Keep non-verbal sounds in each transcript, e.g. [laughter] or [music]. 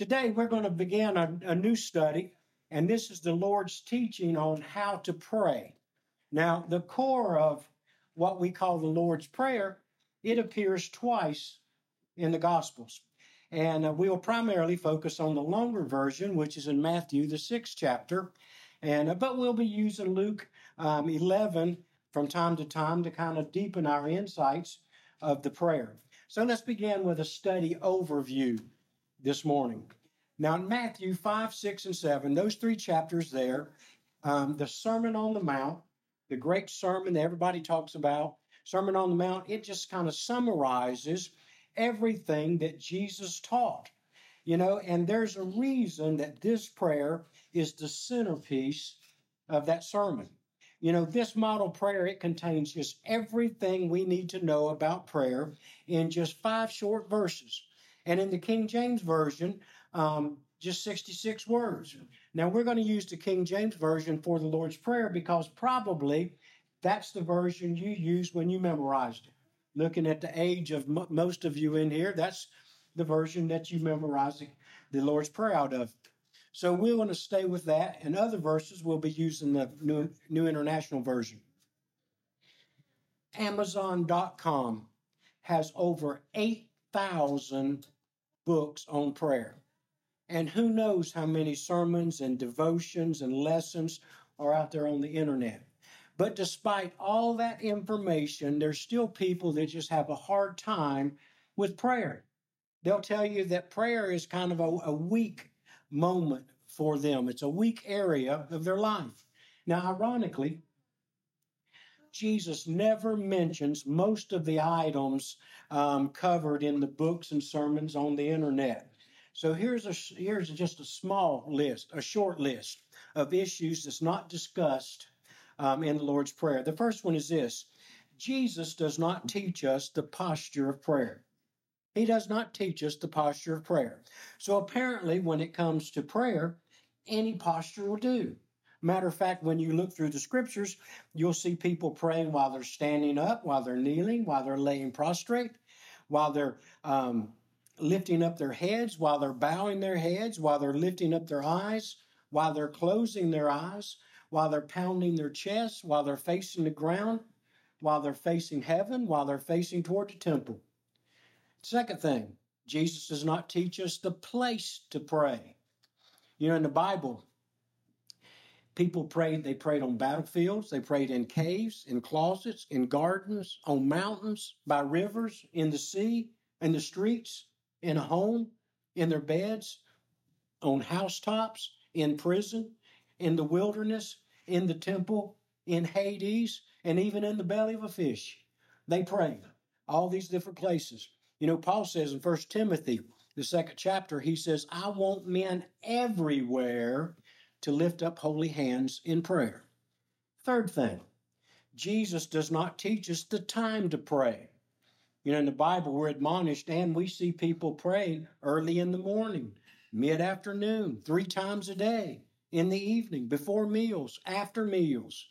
Today, we're going to begin a, a, new study, and this is the Lord's teaching on how to pray. Now, the core of what we call the Lord's Prayer, it appears twice in the Gospels. And uh, we will primarily focus on the longer version, which is in Matthew, the sixth chapter. And uh, but we'll be using Luke um, 11 from time to time to kind of deepen our insights of the prayer. So let's begin with a study overview this morning. Now, in Matthew 5, 6, and 7, those three chapters there, um, the Sermon on the Mount, the great sermon that everybody talks about, Sermon on the Mount, it just kind of summarizes everything that Jesus taught. You know, and there's a reason that this prayer is the centerpiece of that sermon. You know, this model prayer, it contains just everything we need to know about prayer in just five short verses. And in the King James Version, um, just 66 words. Now, we're going to use the King James Version for the Lord's Prayer because probably that's the version you used when you memorized it. Looking at the age of m- most of you in here, that's the version that you memorized the Lord's Prayer out of. So we're going to stay with that. And other verses we'll be using the New, New International Version. Amazon.com has over 8,000 books on prayer. And who knows how many sermons and devotions and lessons are out there on the internet. But despite all that information, there's still people that just have a hard time with prayer. They'll tell you that prayer is kind of a, a weak moment for them. It's a weak area of their life. Now, ironically, Jesus never mentions most of the items um, covered in the books and sermons on the internet. So here's a here's just a small list, a short list of issues that's not discussed um, in the Lord's Prayer. The first one is this: Jesus does not teach us the posture of prayer. He does not teach us the posture of prayer. So apparently, when it comes to prayer, any posture will do. Matter of fact, when you look through the scriptures, you'll see people praying while they're standing up, while they're kneeling, while they're laying prostrate, while they're um, lifting up their heads, while they're bowing their heads, while they're lifting up their eyes, while they're closing their eyes, while they're pounding their chests, while they're facing the ground, while they're facing heaven, while they're facing toward the temple. Second thing, Jesus does not teach us the place to pray. You know, in the Bible, people prayed, they prayed on battlefields, they prayed in caves, in closets, in gardens, on mountains, by rivers, in the sea, in the streets, in a home, in their beds, on housetops, in prison, in the wilderness, in the temple, in Hades, and even in the belly of a fish. They prayed all these different places. You know, Paul says in First Timothy, the second chapter, he says, I want men everywhere to lift up holy hands in prayer. Third thing, Jesus does not teach us the time to pray. You know, in the Bible, we're admonished and we see people praying early in the morning, mid afternoon, three times a day, in the evening, before meals, after meals,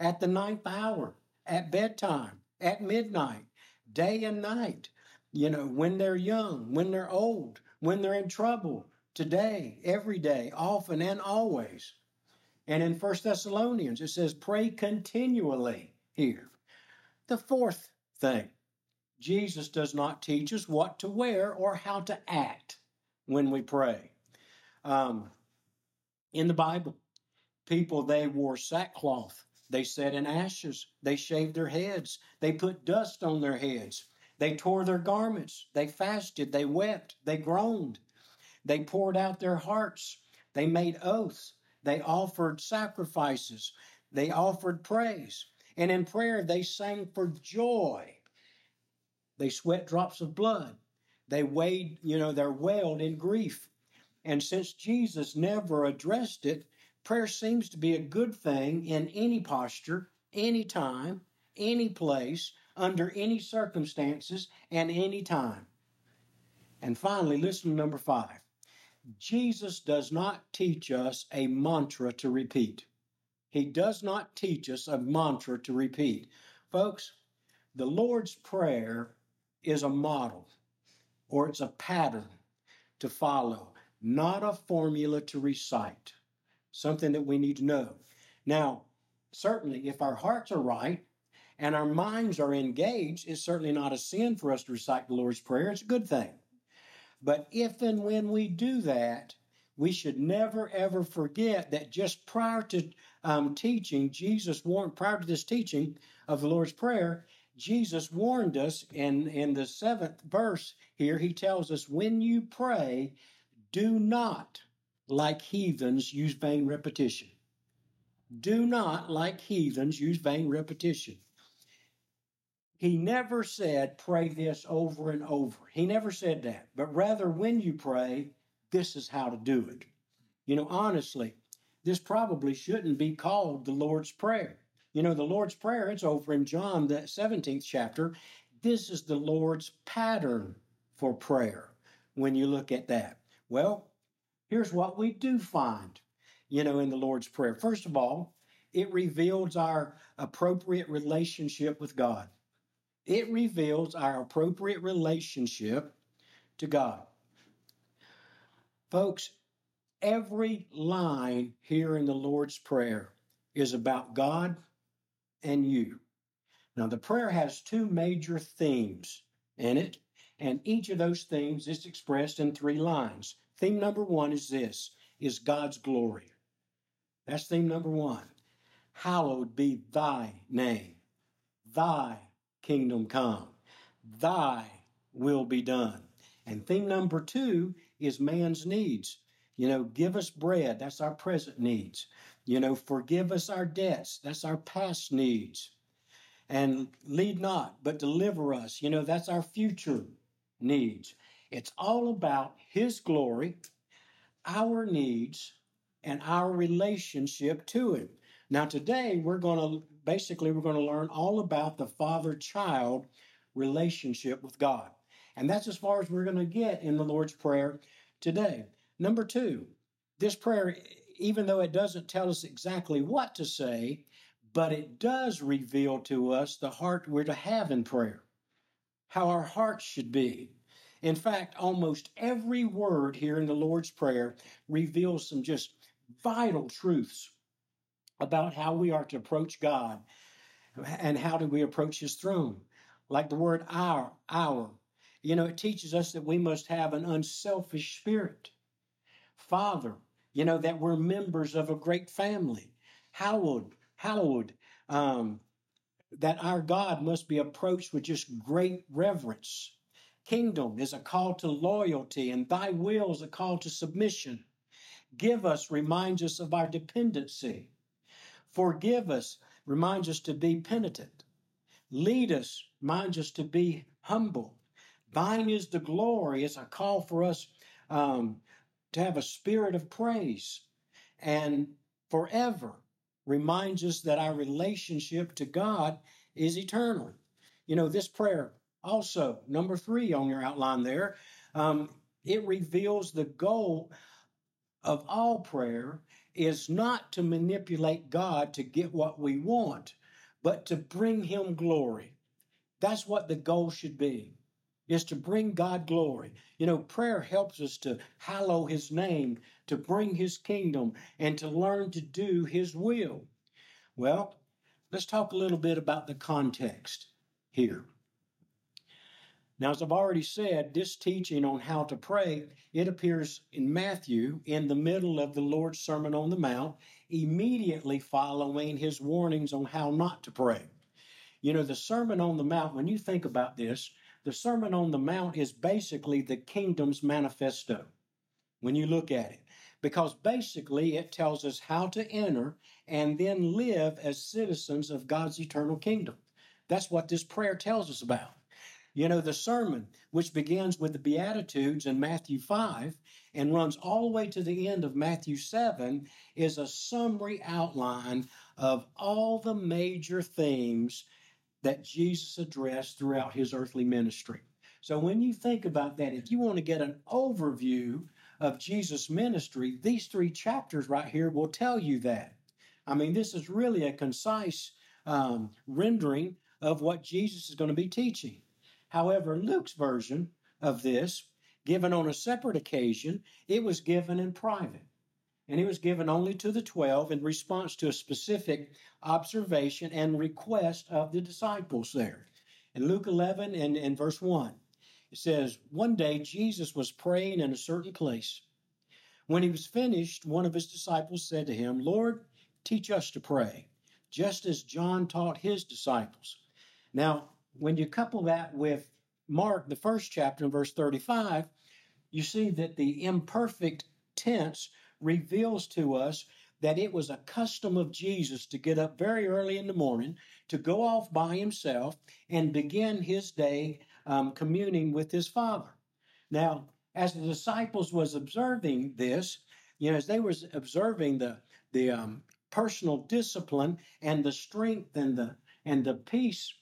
at the ninth hour, at bedtime, at midnight, day and night you know, when they're young, when they're old, when they're in trouble, today, every day, often and always. And in First Thessalonians, it says, pray continually here. The fourth thing, Jesus does not teach us what to wear or how to act when we pray. Um, in the Bible, people, they wore sackcloth, they sat in ashes, they shaved their heads, they put dust on their heads. They tore their garments. They fasted. They wept. They groaned. They poured out their hearts. They made oaths. They offered sacrifices. They offered praise. And in prayer, they sang for joy. They sweat drops of blood. They weighed, you know, they wailed in grief. And since Jesus never addressed it, prayer seems to be a good thing in any posture, any time, any place, under any circumstances and any time. And finally, listen to number five. Jesus does not teach us a mantra to repeat. He does not teach us a mantra to repeat. Folks, the Lord's Prayer is a model or it's a pattern to follow. not a formula to recite, something that we need to know. Now, certainly, if our hearts are right and our minds are engaged, it's certainly not a sin for us to recite the Lord's Prayer. It's a good thing. But if and when we do that, we should never ever forget that just prior to um, teaching, Jesus warned, prior to this teaching of the Lord's Prayer, Jesus warned us in, in the seventh verse here, he tells us, when you pray, do not, like heathens, use vain repetition. Do not, like heathens, use vain repetition. He never said, pray this over and over. He never said that. But rather, when you pray, this is how to do it. You know, honestly, this probably shouldn't be called the Lord's Prayer. You know, the Lord's Prayer, it's over in John, the 17th chapter. This is the Lord's pattern for prayer when you look at that. Well, here's what we do find, you know, in the Lord's Prayer. First of all, it reveals our appropriate relationship with God. It reveals our appropriate relationship to God. Folks, every line here in the Lord's Prayer is about God and you. Now, the prayer has two major themes in it, and each of those themes is expressed in three lines. Theme number one is this is God's glory. That's theme number one. Hallowed be thy name. Thy kingdom come. Thy will be done. And theme number two is man's needs. You know, give us bread. That's our present needs. You know, forgive us our debts. That's our past needs. And lead not, but deliver us. You know, that's our future needs. It's all about His glory, our needs, and our relationship to Him. Now, today we're going to basically we're going to learn all about the father-child relationship with God, and that's as far as we're going to get in the Lord's Prayer today. Number two, this prayer even though it doesn't tell us exactly what to say, but it does reveal to us the heart we're to have in prayer, how our hearts should be. In fact, almost every word here in the Lord's Prayer reveals some just vital truths about how we are to approach God and how do we approach His throne. Like the word our, our. You know, it teaches us that we must have an unselfish spirit. Father, you know, that we're members of a great family. Hallowed, hallowed, um, that our God must be approached with just great reverence. Kingdom is a call to loyalty, and thy will is a call to submission. Give us reminds us of our dependency. Forgive us reminds us to be penitent. Lead us reminds us to be humble. Thine is the glory. It's a call for us um, to have a spirit of praise and forever reminds us that our relationship to God is eternal. You know, this prayer also, number three on your outline there, um, it reveals the goal of all prayer is not to manipulate God to get what we want, but to bring Him glory. That's what the goal should be is to bring God glory. You know, prayer helps us to hallow His name, to bring His kingdom, and to learn to do His will. Well, let's talk a little bit about the context here. Now, as I've already said, this teaching on how to pray, it appears in Matthew in the middle of the Lord's Sermon on the Mount, immediately following his warnings on how not to pray. You know, the Sermon on the Mount, when you think about this, the Sermon on the Mount is basically the kingdom's manifesto when you look at it, because basically it tells us how to enter and then live as citizens of God's eternal kingdom. That's what this prayer tells us about. You know, the sermon, which begins with the Beatitudes in Matthew 5 and runs all the way to the end of Matthew 7, is a summary outline of all the major themes that Jesus addressed throughout his earthly ministry. So when you think about that, if you want to get an overview of Jesus' ministry, these three chapters right here will tell you that. I mean, this is really a concise um, rendering of what Jesus is going to be teaching. However, Luke's version of this given on a separate occasion, it was given in private. And it was given only to the 12 in response to a specific observation and request of the disciples there. In Luke 11 and, and verse 1, it says, One day Jesus was praying in a certain place. When he was finished, one of his disciples said to him, Lord, teach us to pray, just as John taught his disciples. Now, when you couple that with Mark, the first chapter, in verse 35, you see that the imperfect tense reveals to us that it was a custom of Jesus to get up very early in the morning, to go off by himself, and begin his day um, communing with his Father. Now, as the disciples was observing this, you know, as they was observing the the um, personal discipline and the strength and the and the peace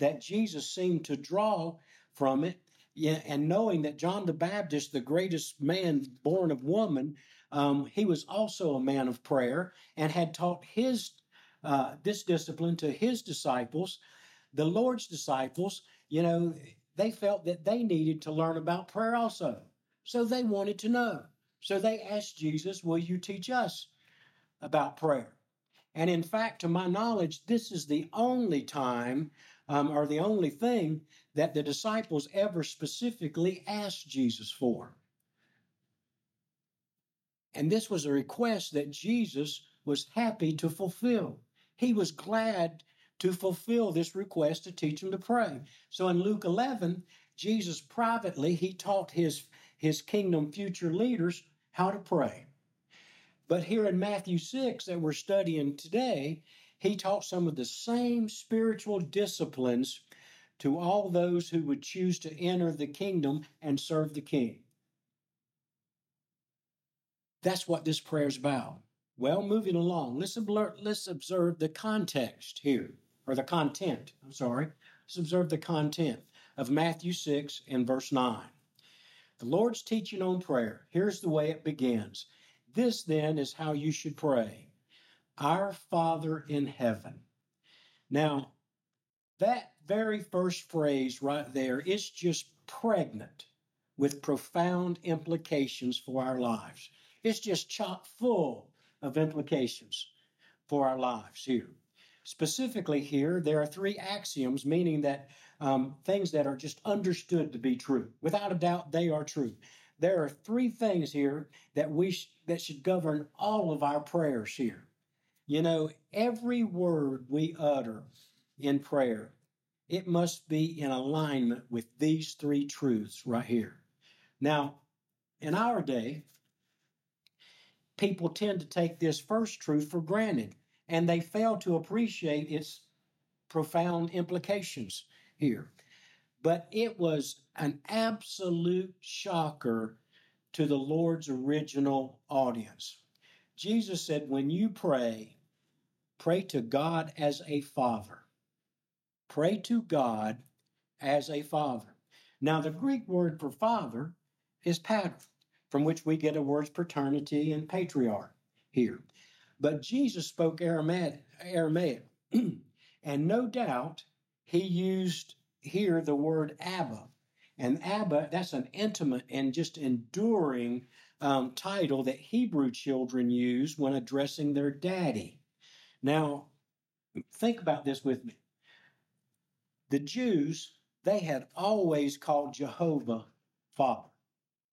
that Jesus seemed to draw from it, yeah, and knowing that John the Baptist, the greatest man born of woman, um, he was also a man of prayer and had taught his uh, this discipline to his disciples. The Lord's disciples, you know, they felt that they needed to learn about prayer also. So they wanted to know. So they asked Jesus, Will you teach us about prayer? And in fact, to my knowledge, this is the only time um, or the only thing that the disciples ever specifically asked Jesus for. And this was a request that Jesus was happy to fulfill. He was glad to fulfill this request to teach them to pray. So in Luke 11, Jesus privately, he taught his, his kingdom future leaders how to pray. But here in Matthew 6 that we're studying today, he taught some of the same spiritual disciplines to all those who would choose to enter the kingdom and serve the king. That's what this prayer is about. Well, moving along, let's, let's observe the context here, or the content, I'm sorry. Let's observe the content of Matthew 6 and verse 9. The Lord's teaching on prayer. Here's the way it begins. This then is how you should pray Our Father in heaven. Now, that very first phrase right there is just pregnant with profound implications for our lives. It's just chock full of implications for our lives here. Specifically, here, there are three axioms, meaning that um, things that are just understood to be true. Without a doubt, they are true. There are three things here that we sh- that should govern all of our prayers here. You know, every word we utter in prayer, it must be in alignment with these three truths right here. Now, in our day, people tend to take this first truth for granted and they fail to appreciate its profound implications here. But it was an absolute shocker to the Lord's original audience. Jesus said, When you pray, pray to God as a father. Pray to God as a father. Now, the Greek word for father is pater from which we get the words paternity and patriarch here. But Jesus spoke Aramaic, Aramaic [clears throat] and no doubt he used here the word Abba. And Abba, that's an intimate and just enduring um, title that Hebrew children use when addressing their daddy. Now, think about this with me. The Jews, they had always called Jehovah Father.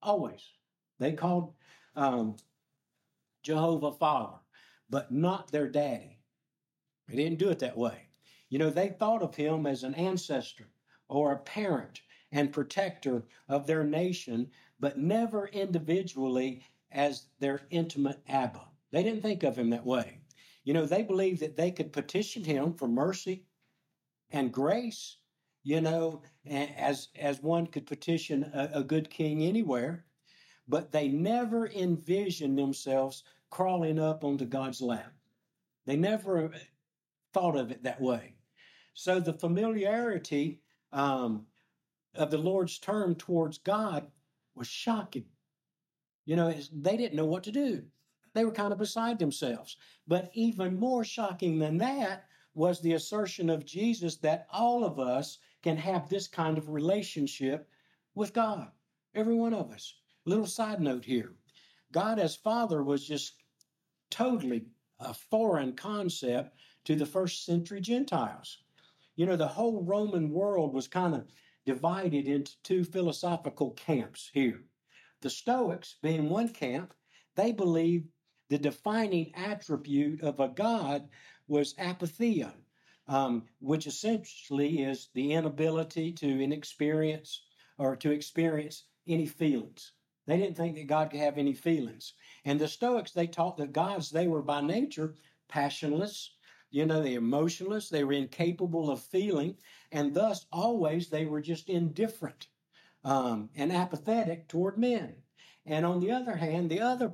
Always. They called um, Jehovah Father, but not their daddy. They didn't do it that way. You know, they thought of him as an ancestor or a parent and protector of their nation, but never individually as their intimate Abba. They didn't think of him that way. You know, they believed that they could petition him for mercy and grace, you know, as as one could petition a, a good king anywhere but they never envisioned themselves crawling up onto God's lap. They never thought of it that way. So the familiarity um, of the Lord's term towards God was shocking. You know, they didn't know what to do. They were kind of beside themselves. But even more shocking than that was the assertion of Jesus that all of us can have this kind of relationship with God. Every one of us. Little side note here God as Father was just totally a foreign concept to the first century Gentiles. You know, the whole Roman world was kind of divided into two philosophical camps here. The Stoics, being one camp, they believed the defining attribute of a God was apatheia, um, which essentially is the inability to experience or to experience any feelings. They didn't think that God could have any feelings. And the Stoics, they taught that gods, they were by nature passionless, you know, they emotionless, they were incapable of feeling, and thus always they were just indifferent um, and apathetic toward men. And on the other hand, the other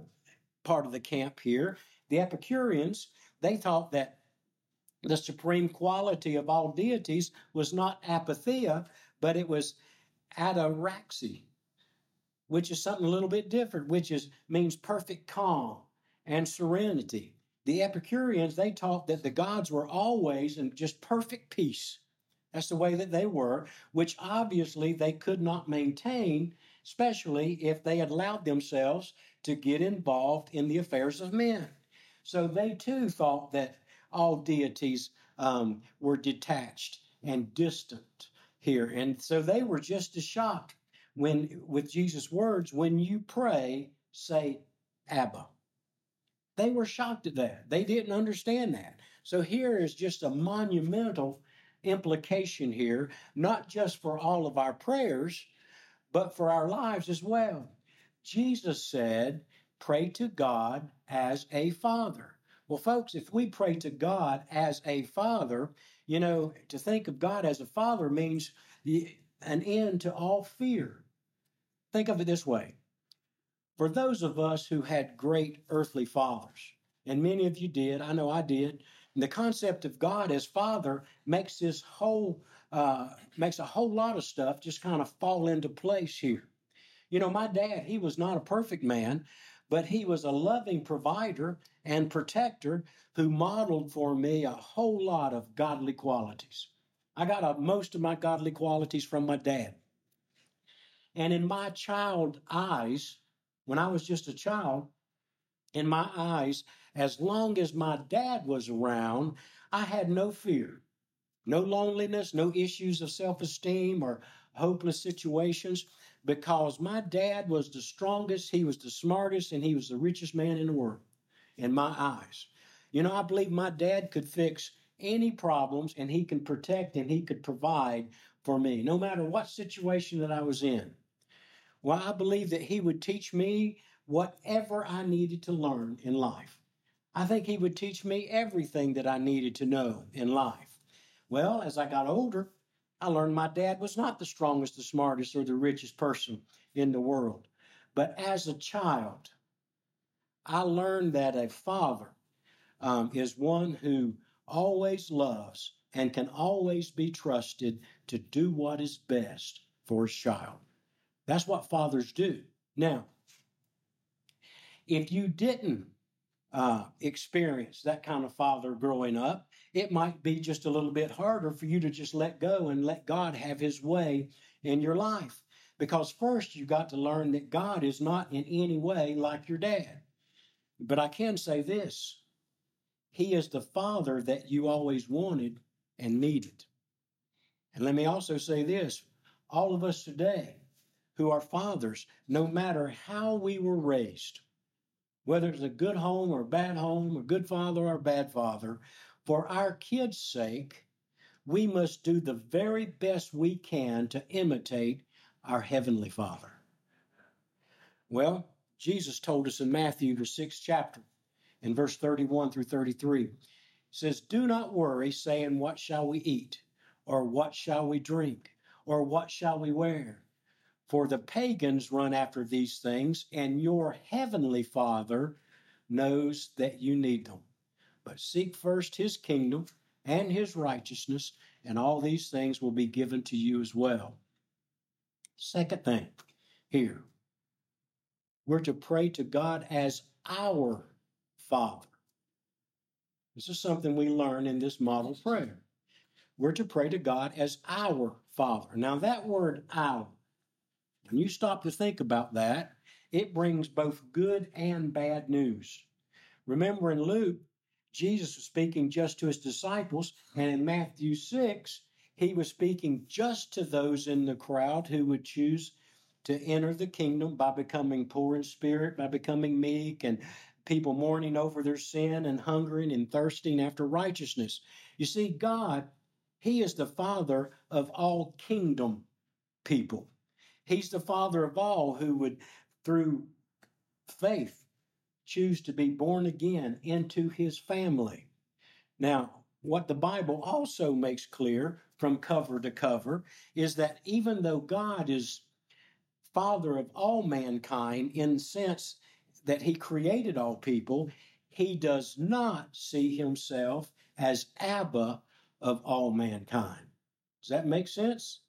part of the camp here, the Epicureans, they thought that the supreme quality of all deities was not apatheia, but it was ataraxy, which is something a little bit different, which is means perfect calm and serenity. The Epicureans, they taught that the gods were always in just perfect peace. That's the way that they were, which obviously they could not maintain, especially if they had allowed themselves to get involved in the affairs of men. So they too thought that all deities um, were detached and distant here. And so they were just as shocked when, with Jesus' words, when you pray, say, Abba. They were shocked at that. They didn't understand that. So here is just a monumental implication here, not just for all of our prayers, but for our lives as well. Jesus said, pray to God as a father. Well, folks, if we pray to God as a father, you know, to think of God as a father means the, an end to all fear. Think of it this way for those of us who had great earthly fathers, and many of you did, I know I did, the concept of God as Father makes this whole uh, makes a whole lot of stuff just kind of fall into place here. You know, my dad, he was not a perfect man, but he was a loving provider and protector who modeled for me a whole lot of godly qualities. I got a, most of my godly qualities from my dad. And in my child eyes, when I was just a child, in my eyes, as long as my dad was around, I had no fear, no loneliness, no issues of self esteem or hopeless situations because my dad was the strongest, he was the smartest, and he was the richest man in the world in my eyes. You know, I believe my dad could fix any problems and he can protect and he could provide for me, no matter what situation that I was in. Well, I believe that he would teach me whatever I needed to learn in life. I think he would teach me everything that I needed to know in life. Well, as I got older, I learned my dad was not the strongest, the smartest, or the richest person in the world. But as a child, I learned that a father um, is one who always loves and can always be trusted to do what is best for his child. That's what fathers do. Now, if you didn't uh, experience that kind of father growing up, it might be just a little bit harder for you to just let go and let God have his way in your life. Because first, you got to learn that God is not in any way like your dad. But I can say this He is the father that you always wanted and needed. And let me also say this all of us today who are fathers, no matter how we were raised, whether it's a good home or a bad home, a good father or a bad father, for our kids' sake, we must do the very best we can to imitate our Heavenly Father. Well, Jesus told us in Matthew, the sixth chapter, in verse 31 through 33, says, Do not worry, saying, What shall we eat? Or what shall we drink? Or what shall we wear? For the pagans run after these things, and your heavenly Father knows that you need them. But seek first his kingdom and his righteousness, and all these things will be given to you as well. Second thing here, we're to pray to God as our Father. This is something we learn in this model prayer. We're to pray to God as our Father. Now, that word our When you stop to think about that, it brings both good and bad news. Remember in Luke, Jesus was speaking just to his disciples, and in Matthew 6, he was speaking just to those in the crowd who would choose to enter the kingdom by becoming poor in spirit, by becoming meek, and people mourning over their sin and hungering and thirsting after righteousness. You see, God, He is the Father of all kingdom people. He's the Father of all who would, through faith, choose to be born again into His family. Now, what the Bible also makes clear from cover to cover is that even though God is Father of all mankind in the sense that He created all people, He does not see Himself as Abba of all mankind. Does that make sense?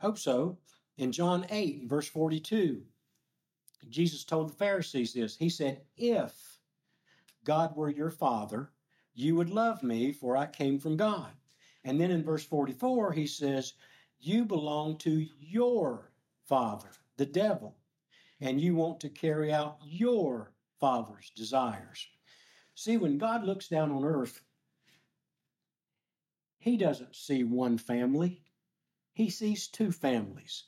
Hope so. In John 8, verse 42, Jesus told the Pharisees this. He said, If God were your Father, you would love me, for I came from God. And then in verse 44, he says, You belong to your father, the devil, and you want to carry out your father's desires. See, when God looks down on earth, he doesn't see one family, he sees two families.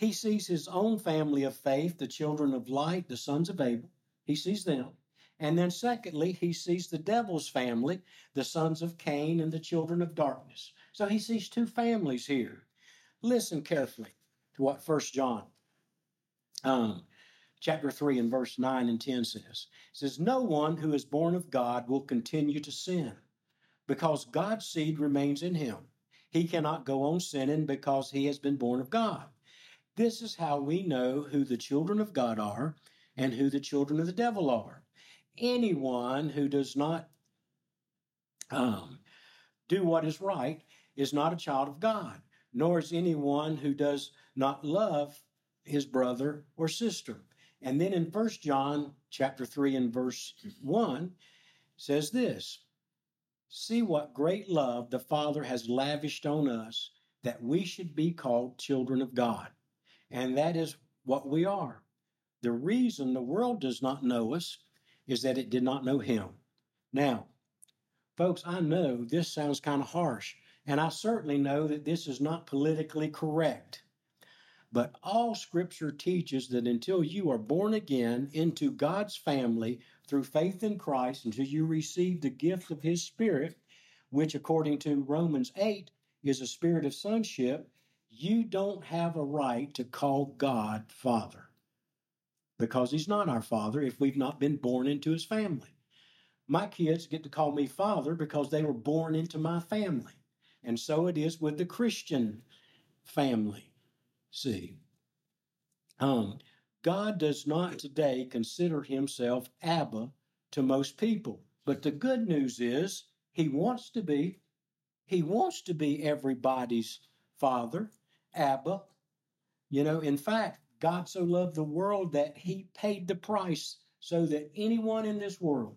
He sees his own family of faith, the children of light, the sons of Abel. He sees them. And then, secondly, he sees the devil's family, the sons of Cain and the children of darkness. So he sees two families here. Listen carefully to what First John um, chapter 3 and verse 9 and 10 says. It says, No one who is born of God will continue to sin because God's seed remains in him. He cannot go on sinning because he has been born of God. This is how we know who the children of God are and who the children of the devil are anyone who does not um, do what is right is not a child of God, nor is anyone who does not love his brother or sister. And then in First John chapter 3 and verse 1 says this See what great love the Father has lavished on us that we should be called children of God. And that is what we are. The reason the world does not know us is that it did not know him. Now, folks, I know this sounds kind of harsh, and I certainly know that this is not politically correct. But all scripture teaches that until you are born again into God's family through faith in Christ, until you receive the gift of his spirit, which according to Romans 8 is a spirit of sonship, you don't have a right to call God Father because he's not our father if we've not been born into his family. My kids get to call me father because they were born into my family. And so it is with the Christian family. See, um, God does not today consider himself Abba to most people. But the good news is he wants to be. He wants to be everybody's father, Abba. You know, in fact, God so loved the world that he paid the price so that anyone in this world,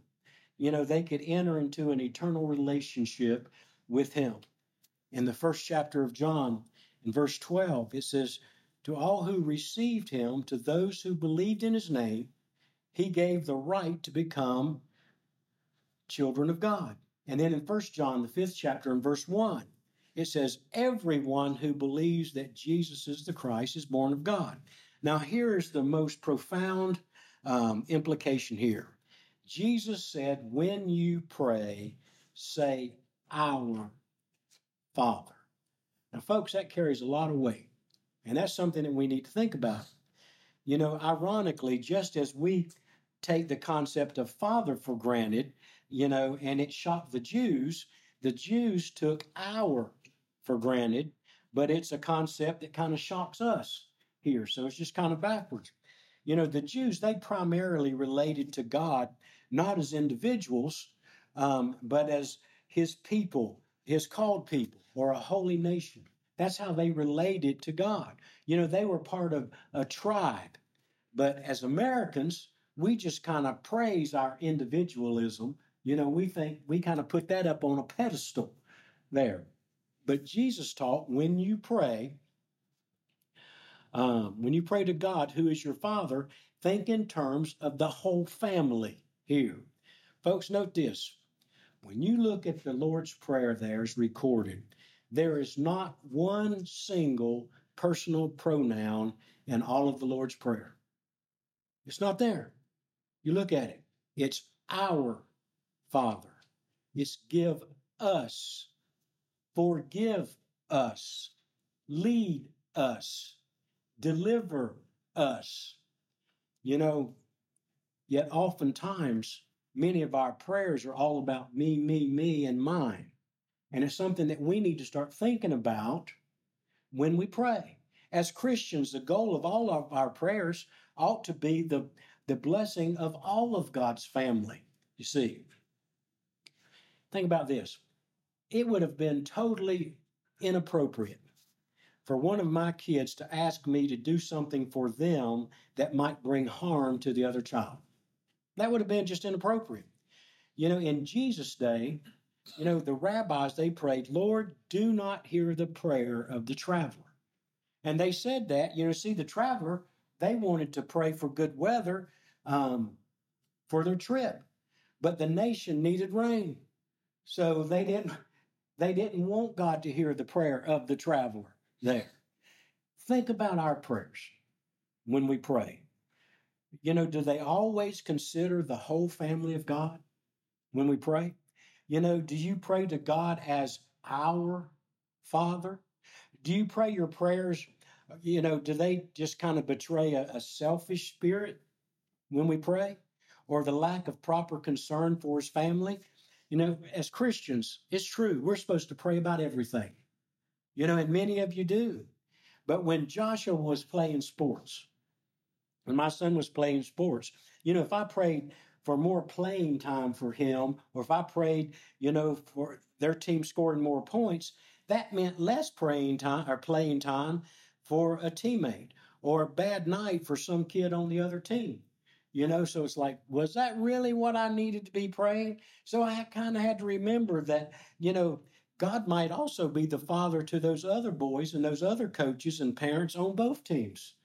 you know, they could enter into an eternal relationship with him. In the first chapter of John, in verse 12, it says, To all who received him, to those who believed in his name, he gave the right to become children of God. And then in First John, the fifth chapter, in verse 1, it says, Everyone who believes that Jesus is the Christ is born of God. Now, here is the most profound um, implication here. Jesus said, when you pray, say, Our Father. Now, folks, that carries a lot of weight. And that's something that we need to think about. You know, ironically, just as we take the concept of Father for granted, you know, and it shocked the Jews, the Jews took our for granted, but it's a concept that kind of shocks us here. So it's just kind of backwards. You know, the Jews, they primarily related to God not as individuals, um, but as his people, his called people, or a holy nation. That's how they related to God. You know, they were part of a tribe. But as Americans, we just kind of praise our individualism. You know, we think we kind of put that up on a pedestal there. But Jesus taught when you pray, Um, when you pray to God, who is your Father, think in terms of the whole family here. Folks, note this. When you look at the Lord's Prayer there is recorded, there is not one single personal pronoun in all of the Lord's Prayer. It's not there. You look at it, it's our Father. It's give us, forgive us, lead us, deliver us. You know, yet oftentimes many of our prayers are all about me, me, me, and mine. And it's something that we need to start thinking about when we pray. As Christians, the goal of all of our prayers ought to be the, the blessing of all of God's family. You see, think about this. It would have been totally inappropriate for one of my kids to ask me to do something for them that might bring harm to the other child. That would have been just inappropriate. You know, in Jesus' day, you know, the rabbis, they prayed, Lord, do not hear the prayer of the traveler. And they said that, you know, see, the traveler, they wanted to pray for good weather um, for their trip, but the nation needed rain. So they didn't, they didn't want God to hear the prayer of the traveler there. Think about our prayers when we pray. You know, do they always consider the whole family of God when we pray? You know, do you pray to God as our Father? Do you pray your prayers, you know, do they just kind of betray a, a selfish spirit when we pray? Or the lack of proper concern for his family? You know, as Christians, it's true, we're supposed to pray about everything. You know, and many of you do. But when Joshua was playing sports, when my son was playing sports, you know, if I prayed for more playing time for him, or if I prayed, you know, for their team scoring more points, that meant less praying time or playing time for a teammate or a bad night for some kid on the other team. You know, so it's like, was that really what I needed to be praying? So I kind of had to remember that, you know, God might also be the father to those other boys and those other coaches and parents on both teams.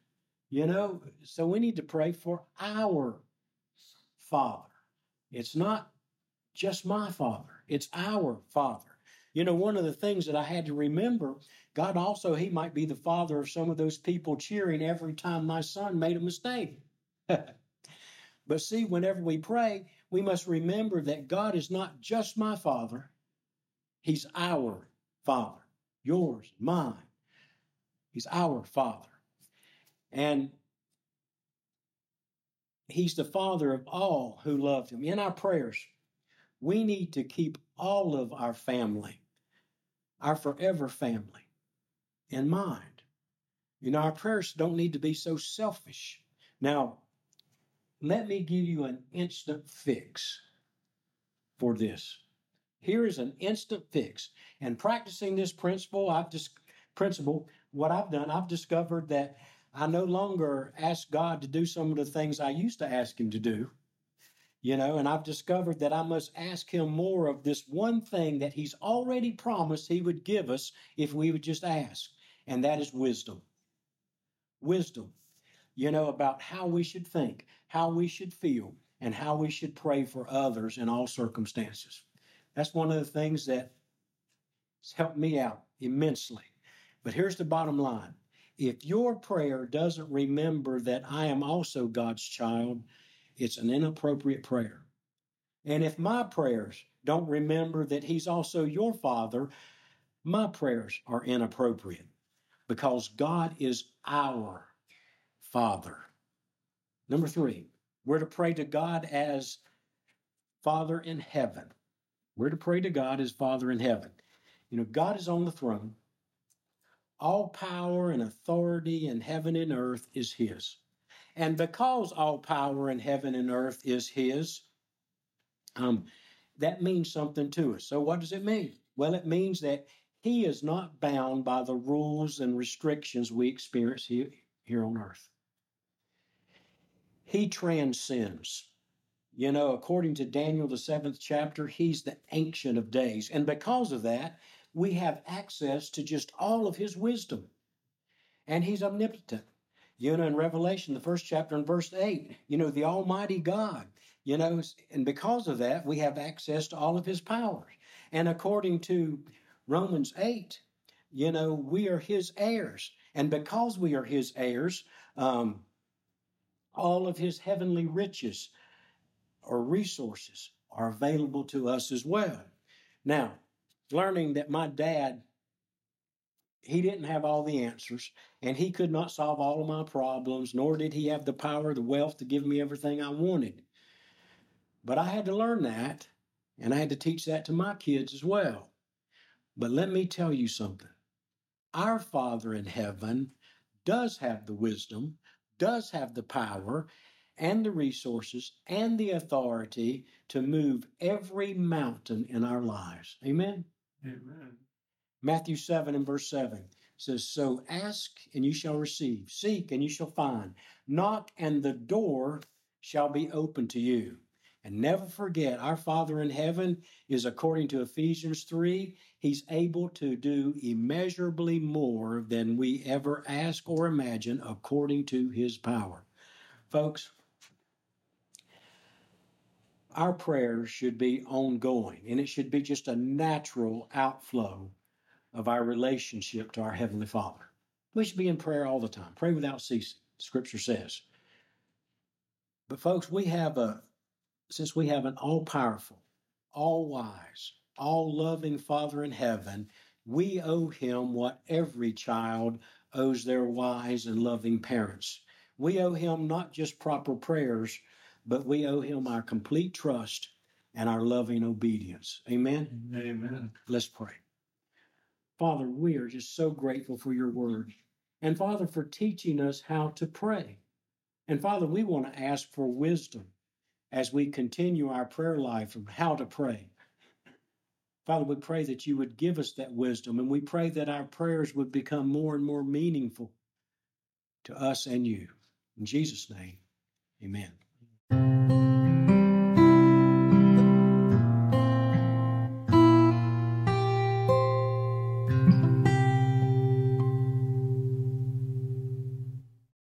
You know, so we need to pray for our father. It's not just my father, it's our father. You know, one of the things that I had to remember, God also, He might be the father of some of those people cheering every time my son made a mistake. [laughs] but see, whenever we pray, we must remember that God is not just my father, He's our Father, yours, mine. He's our Father. And He's the Father of all who love Him. In our prayers, we need to keep all of our family, our forever family, in mind. You know, our prayers don't need to be so selfish. Now, let me give you an instant fix for this. Here is an instant fix. And practicing this principle, I've just principle, what I've done, I've discovered that I no longer ask God to do some of the things I used to ask him to do. You know, and I've discovered that I must ask him more of this one thing that he's already promised he would give us if we would just ask, and that is wisdom. Wisdom, you know, about how we should think, how we should feel, and how we should pray for others in all circumstances. That's one of the things that has helped me out immensely. But here's the bottom line if your prayer doesn't remember that I am also God's child, it's an inappropriate prayer. And if my prayers don't remember that He's also your Father, my prayers are inappropriate because God is our Father. Number three, we're to pray to God as Father in heaven. We're to pray to God as Father in heaven. You know, God is on the throne. All power and authority in heaven and earth is His. And because all power in heaven and earth is His, um, that means something to us. So, what does it mean? Well, it means that He is not bound by the rules and restrictions we experience here, here on earth. He transcends. You know, according to Daniel, the seventh chapter, he's the Ancient of Days. And because of that, we have access to just all of his wisdom. And he's omnipotent. You know, in Revelation, the first chapter and verse 8, you know, the Almighty God, you know, and because of that, we have access to all of his powers. And according to Romans 8, you know, we are his heirs. And because we are his heirs, um, all of his heavenly riches or resources are available to us as well. Now, learning that my dad, he didn't have all the answers and he could not solve all of my problems, nor did he have the power, the wealth to give me everything I wanted. But I had to learn that and I had to teach that to my kids as well. But let me tell you something. Our Father in heaven does have the wisdom, does have the power, and the resources and the authority to move every mountain in our lives. Amen. Amen. Matthew 7 and verse 7 says, So ask and you shall receive, seek and you shall find, knock and the door shall be open to you. And never forget, our Father in heaven is according to Ephesians 3, He's able to do immeasurably more than we ever ask or imagine according to His power. Folks, our prayers should be ongoing and it should be just a natural outflow of our relationship to our Heavenly Father. We should be in prayer all the time. Pray without ceasing, Scripture says. But, folks, we have a, since we have an all powerful, all wise, all loving Father in heaven, we owe him what every child owes their wise and loving parents. We owe him not just proper prayers, but we owe him our complete trust and our loving obedience. Amen. Amen. Let's pray. Father, we are just so grateful for your word. And Father, for teaching us how to pray. And Father, we want to ask for wisdom as we continue our prayer life of how to pray. Father, we pray that you would give us that wisdom, and we pray that our prayers would become more and more meaningful to us and you. In Jesus' name, amen.